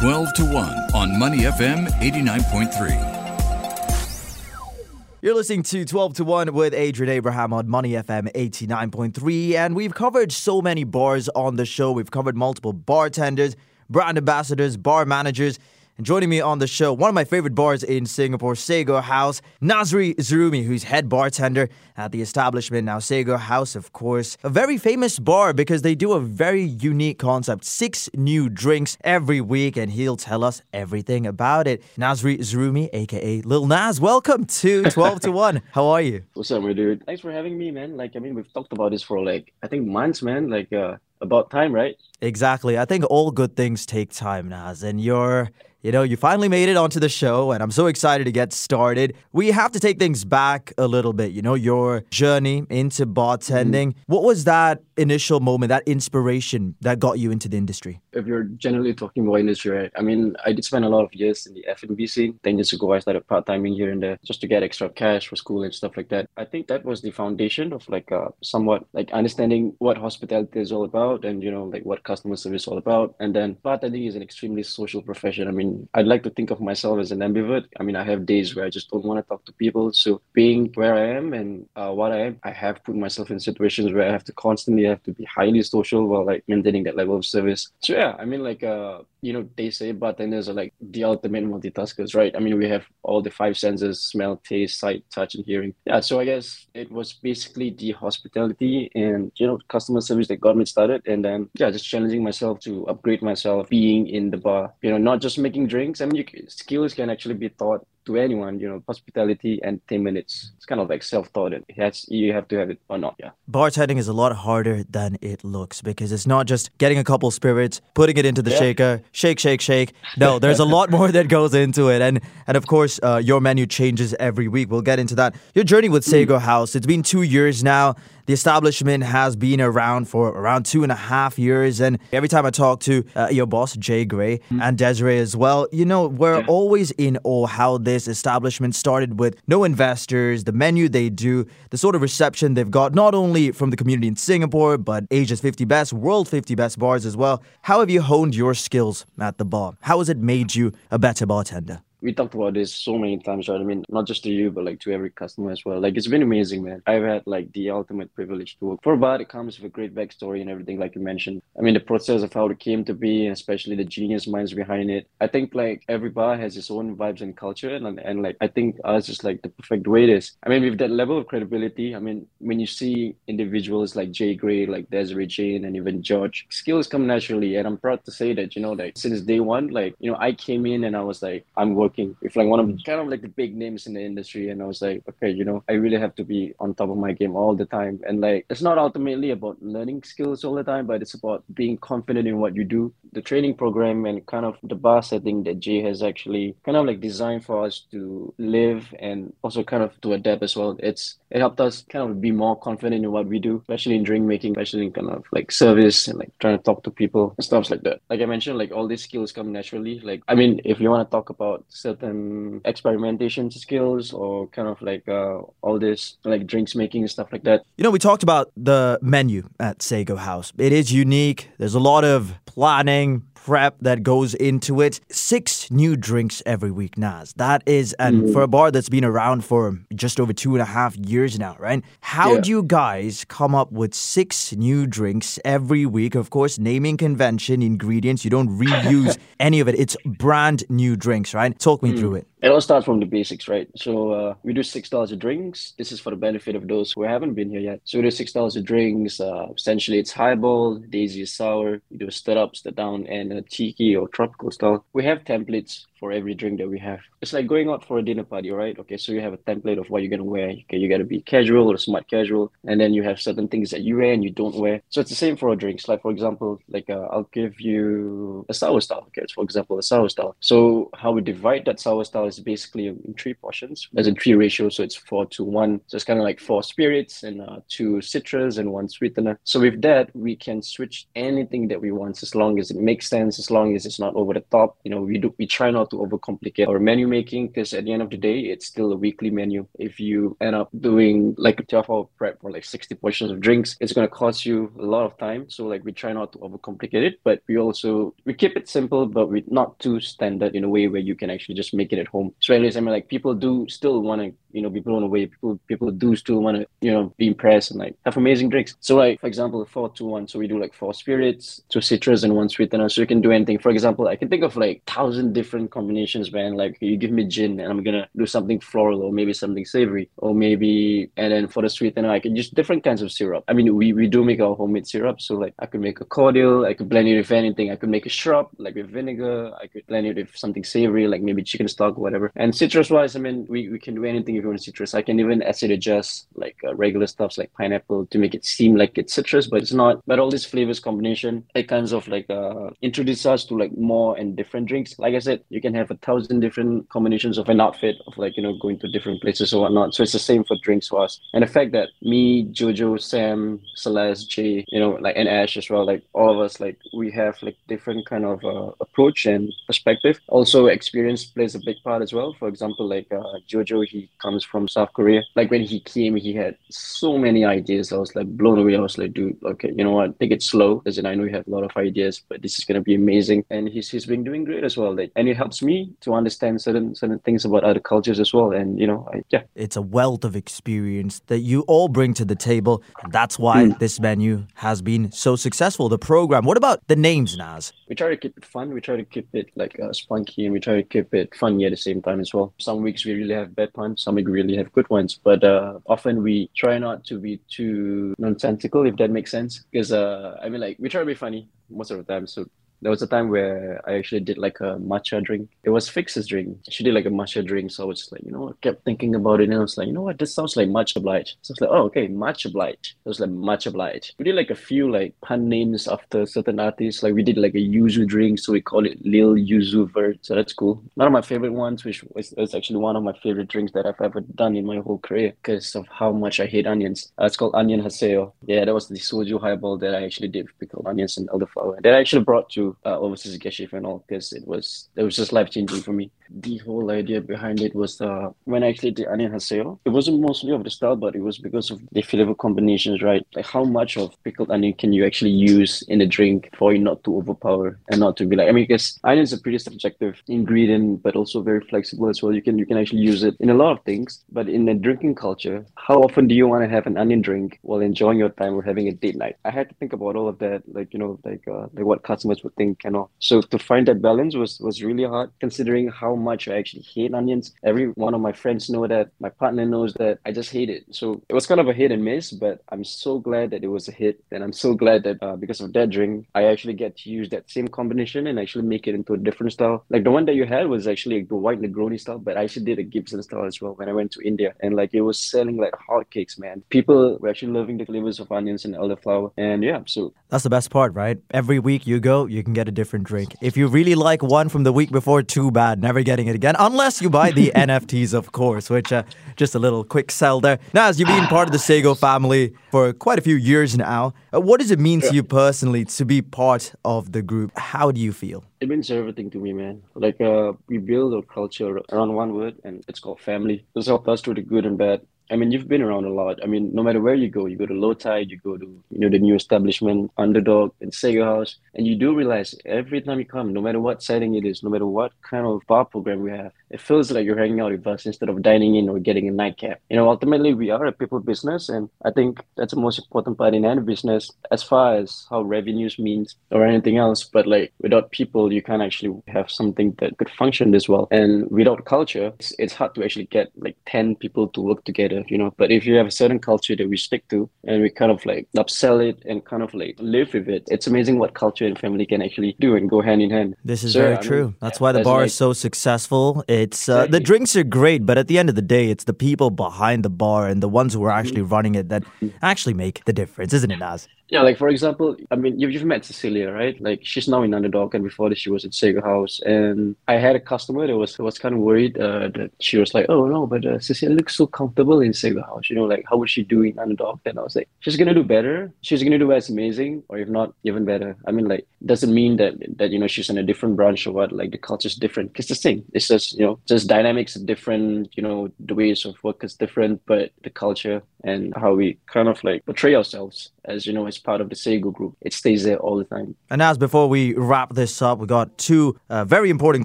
12 to 1 on Money FM 89.3. You're listening to 12 to 1 with Adrian Abraham on Money FM 89.3. And we've covered so many bars on the show. We've covered multiple bartenders, brand ambassadors, bar managers. And joining me on the show, one of my favorite bars in Singapore, Sago House, Nazri Zarumi, who's head bartender at the establishment. Now, Sago House, of course, a very famous bar because they do a very unique concept. Six new drinks every week, and he'll tell us everything about it. Nazri Zarumi, aka Lil Nas, welcome to 12 to 1. How are you? What's up, my dude? Thanks for having me, man. Like, I mean, we've talked about this for like, I think months, man. Like, uh, about time, right? Exactly. I think all good things take time, Naz, and you're you know, you finally made it onto the show, and I'm so excited to get started. We have to take things back a little bit, you know, your journey into bartending. Mm-hmm. What was that initial moment, that inspiration that got you into the industry? If you're generally talking about industry, right? I mean, I did spend a lot of years in the F&B scene. 10 years ago, I started part-timing here and there just to get extra cash for school and stuff like that. I think that was the foundation of like uh, somewhat like understanding what hospitality is all about and, you know, like what customer service is all about. And then bartending is an extremely social profession. I mean, I'd like to think of myself as an ambivert. I mean, I have days where I just don't want to talk to people. So being where I am and uh, what I am, I have put myself in situations where I have to constantly have to be highly social while like maintaining that level of service. So yeah, I mean, like uh, you know, they say bartenders are like the ultimate multitaskers, right? I mean, we have all the five senses: smell, taste, sight, touch, and hearing. Yeah, so I guess it was basically the hospitality and you know customer service that got me started, and then yeah, just challenging myself to upgrade myself, being in the bar. You know, not just making drinks. I mean, you, skills can actually be taught to anyone, you know, hospitality, entertainment, it's it's kind of like self-taught. It has you have to have it or not. Yeah. Bartending is a lot harder than it looks because it's not just getting a couple spirits, putting it into the yeah. shaker, shake, shake, shake. No, there's a lot more that goes into it, and and of course, uh, your menu changes every week. We'll get into that. Your journey with Sago mm. House. It's been two years now. The establishment has been around for around two and a half years, and every time I talk to uh, your boss Jay Gray mm. and Desiree as well, you know, we're yeah. always in awe how this establishment started with no investors, the menu they do, the sort of reception they've got, not only from the community in Singapore, but Asia's 50 best, world 50 best bars as well. How have you honed your skills at the bar? How has it made you a better bartender? We talked about this so many times, right? I mean, not just to you, but like to every customer as well. Like it's been amazing, man. I've had like the ultimate privilege to work for Bar. It comes with a great backstory and everything, like you mentioned. I mean, the process of how it came to be, especially the genius minds behind it. I think like every bar has its own vibes and culture, and and like I think ours is like the perfect way it is. I mean, with that level of credibility, I mean, when you see individuals like Jay Gray, like Desiree Jane, and even George, skills come naturally, and I'm proud to say that you know, like since day one, like you know, I came in and I was like, I'm working working with like one of kind of like the big names in the industry and I was like okay you know I really have to be on top of my game all the time. And like it's not ultimately about learning skills all the time but it's about being confident in what you do. The training program and kind of the bar setting that Jay has actually kind of like designed for us to live and also kind of to adapt as well. It's it helped us kind of be more confident in what we do especially in drink making especially in kind of like service and like trying to talk to people and stuff like that. Like I mentioned like all these skills come naturally. Like I mean if you want to talk about certain experimentation skills or kind of like uh, all this like drinks making and stuff like that. You know, we talked about the menu at Sago House. It is unique. There's a lot of planning, prep that goes into it. Six new drinks every week, Nas. That is, and mm. for a bar that's been around for just over two and a half years now, right? How yeah. do you guys come up with six new drinks every week? Of course, naming convention, ingredients, you don't reuse any of it. It's brand new drinks, right? Talk me mm. through it. It all starts from the basics, right? So uh, we do six dollars of drinks. This is for the benefit of those who haven't been here yet. So we do six dollars of drinks. Uh, essentially, it's highball, daisy sour. We do a stir up, stir down, and a tiki or tropical style. We have templates for every drink that we have. It's like going out for a dinner party, right? Okay, so you have a template of what you're gonna wear. Okay, you gotta be casual or smart casual, and then you have certain things that you wear and you don't wear. So it's the same for our drinks. Like for example, like uh, I'll give you a sour style. Okay, it's for example a sour style. So how we divide that sour style is basically in three portions. There's a three ratio, so it's four to one. So it's kind of like four spirits and uh, two citrus and one sweetener. So with that, we can switch anything that we want as long as it makes sense, as long as it's not over the top. You know, we do we try not to overcomplicate our menu making because at the end of the day, it's still a weekly menu. If you end up doing like a 12 hour prep for like 60 portions of drinks, it's going to cost you a lot of time. So like we try not to overcomplicate it, but we also, we keep it simple, but with not too standard in a way where you can actually just make it at home. So at least I mean like people do still want to you know be blown away. People people do still want to you know be impressed and like have amazing drinks. So like for example, four one. So we do like four spirits, two citrus, and one sweetener. So you can do anything. For example, I can think of like thousand different combinations, man. Like you give me gin, and I'm gonna do something floral or maybe something savory, or maybe and then for the sweetener, I can use different kinds of syrup. I mean, we we do make our homemade syrup. So like I could make a cordial. I could blend it with anything. I could make a shrub like with vinegar. I could blend it with something savory like maybe chicken stock, or whatever. And citrus wise, I mean, we, we can do anything want citrus. I can even acid adjust like uh, regular stuffs like pineapple to make it seem like it's citrus, but it's not. But all these flavors combination, it kinds of like uh, introduce us to like more and different drinks. Like I said, you can have a thousand different combinations of an outfit of like you know going to different places or whatnot. So it's the same for drinks for us. And the fact that me, Jojo, Sam, Celeste, Jay, you know, like and Ash as well, like all of us, like we have like different kind of uh, approach and perspective. Also, experience plays a big part as well. For example, like uh, Jojo, he comes from South Korea. Like when he came, he had so many ideas. I was like blown away. I was like, dude, okay, you know what? Take it slow. As in, I know you have a lot of ideas, but this is gonna be amazing. And he's he's been doing great as well. Like, and it helps me to understand certain certain things about other cultures as well. And you know, I, yeah, It's a wealth of experience that you all bring to the table. And that's why Hmm. this menu has been so successful, the program. What about the names, Naz? we try to keep it fun. We try to keep it like uh, spunky, and we try to keep it funny at the same time as well. Some weeks we really have bad puns, some weeks we really have good ones, but uh, often we try not to be too nonsensical, if that makes sense. Because uh, I mean, like we try to be funny most of the time. So there was a time where I actually did like a matcha drink. It was Fix's drink. She did like a matcha drink, so I was like, you know, I kept thinking about it, and I was like, you know what, this sounds like matcha blight. So I was like, oh, okay, matcha blight. It was like matcha blight. We did like a few like pun names after certain artists. Like we did like a yuzu drink, so we call it Lil Yuzu Vert. So that's cool. One of my favorite ones, which was, was actually one of my favorite drinks that I've ever done in my whole career because of how much I hate onions. Uh, it's called Onion Haseo. Yeah, that was the soju highball that I actually did with pickled onions and elderflower. That I actually brought to uh, overseas Geshe and all because it was it was just life changing for me. The whole idea behind it was uh, when I actually did onion haseo. It wasn't mostly of the style, but it was because of the flavor combinations, right? Like how much of pickled onion can you actually use in a drink for it not to overpower and not to be like I mean, because onion is a pretty subjective ingredient, but also very flexible as well. You can you can actually use it in a lot of things, but in the drinking culture, how often do you want to have an onion drink while enjoying your time or having a date night? I had to think about all of that, like you know, like uh, like what customers would think and all. So to find that balance was was really hard, considering how much I actually hate onions. Every one of my friends know that. My partner knows that. I just hate it. So it was kind of a hit and miss, but I'm so glad that it was a hit, and I'm so glad that uh, because of that drink, I actually get to use that same combination and actually make it into a different style. Like the one that you had was actually the white Negroni style, but I actually did a Gibson style as well when I went to India, and like it was selling like hotcakes, man. People were actually loving the flavors of onions and elderflower, and yeah, so That's the best part, right? Every week you go, you can get a different drink. If you really like one from the week before, too bad, never getting it again. Unless you buy the NFTs, of course, which uh, just a little quick sell there. Now, as you've been part of the Sago family for quite a few years now, uh, what does it mean to you personally to be part of the group? How do you feel? it means everything to me, man. Like uh, we build a culture around one word, and it's called family. This helps us through the good and bad. I mean, you've been around a lot. I mean, no matter where you go, you go to Low Tide, you go to you know the new establishment, Underdog, and Sago House, and you do realize every time you come, no matter what setting it is, no matter what kind of bar program we have, it feels like you're hanging out with us instead of dining in or getting a nightcap. You know, ultimately we are a people business, and I think that's the most important part in any business, as far as how revenues means or anything else. But like without people, you can't actually have something that could function this well. And without culture, it's, it's hard to actually get like ten people to work together. You know, but if you have a certain culture that we stick to, and we kind of like upsell it and kind of like live with it, it's amazing what culture and family can actually do and go hand in hand. This is So, very I mean, true. That's why the that's bar like- is so successful. It's uh, the drinks are great, but at the end of the day, it's the people behind the bar and the ones who are actually Mm-hmm. running it that actually make the difference, isn't it, Naz? Yeah, like for example, I mean, you've, you've met Cecilia, right? Like she's now in Underdog, and before this, she was at Sago House. And I had a customer that was was kind of worried uh, that she was like, "Oh no, but uh, Cecilia looks so comfortable in Sago House. You know, like how would she do in Underdog?" And I was like, "She's gonna do better. She's gonna do as amazing, or if not, even better." I mean, like, doesn't mean that that you know she's in a different branch or what. Like the culture's different. It's the same. It's just you know, just dynamics are different. You know, the ways of work is different, but the culture and how we kind of like portray ourselves as you know as part of the Sago group. It stays there all the time. And as before we wrap this up, we got two uh, very important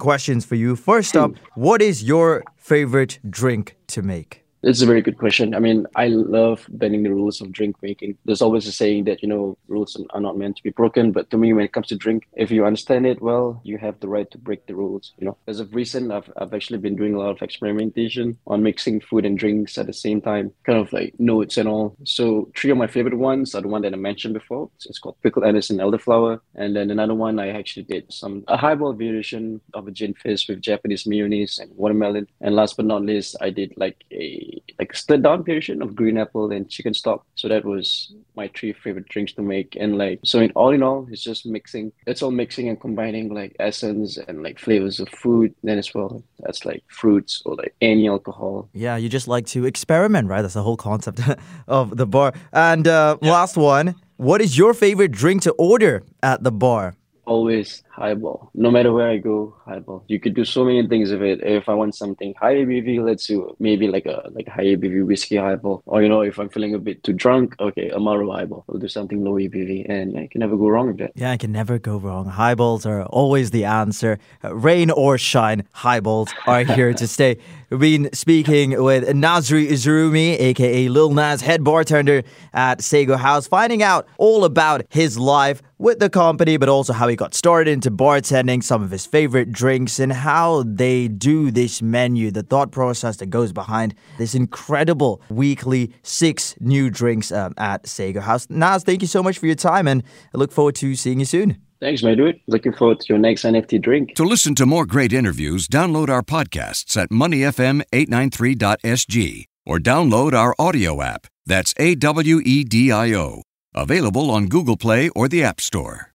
questions for you. First up, what is your favorite drink to make? It's a very good question. I mean, I love bending the rules of drink making. There's always a saying that, you know, rules are not meant to be broken. But to me, when it comes to drink, if you understand it well, you have the right to break the rules. You know, as of recent, I've, I've actually been doing a lot of experimentation on mixing food and drinks at the same time, kind of like notes and all. So three of my favorite ones are the one that I mentioned before. It's called pickled anise elderflower. And then another one, I actually did some, a highball variation of a gin fizz with Japanese mayonnaise and watermelon. And last but not least, I did like a like split down version of green apple and chicken stock. So that was my three favorite drinks to make. And like so in all in all, it's just mixing. It's all mixing and combining like essence and like flavors of food. Then as well, that's like fruits or like any alcohol. Yeah, you just like to experiment, right? That's the whole concept of the bar. And uh, last one, what is your favorite drink to order at the bar? Always highball. No matter where I go, highball. You could do so many things with it. If I want something high ABV, let's do maybe like a like high ABV whiskey highball. Or you know, if I'm feeling a bit too drunk, okay, Amaro highball. We'll do something low ABV, and I can never go wrong with that. Yeah, I can never go wrong. Highballs are always the answer. Rain or shine, highballs are here to stay. We've been speaking with Nazri Zurumi, aka Lil Nas, head bartender at Sago House, finding out all about his life with the company, but also how he got started into bartending, some of his favorite drinks, and how they do this menu, the thought process that goes behind this incredible weekly six new drinks um, at Sago House. Nas, thank you so much for your time, and I look forward to seeing you soon. Thanks, my dude. Looking forward to your next NFT drink. To listen to more great interviews, download our podcasts at moneyfm893.sg or download our audio app. That's A W E D I O. Available on Google Play or the App Store.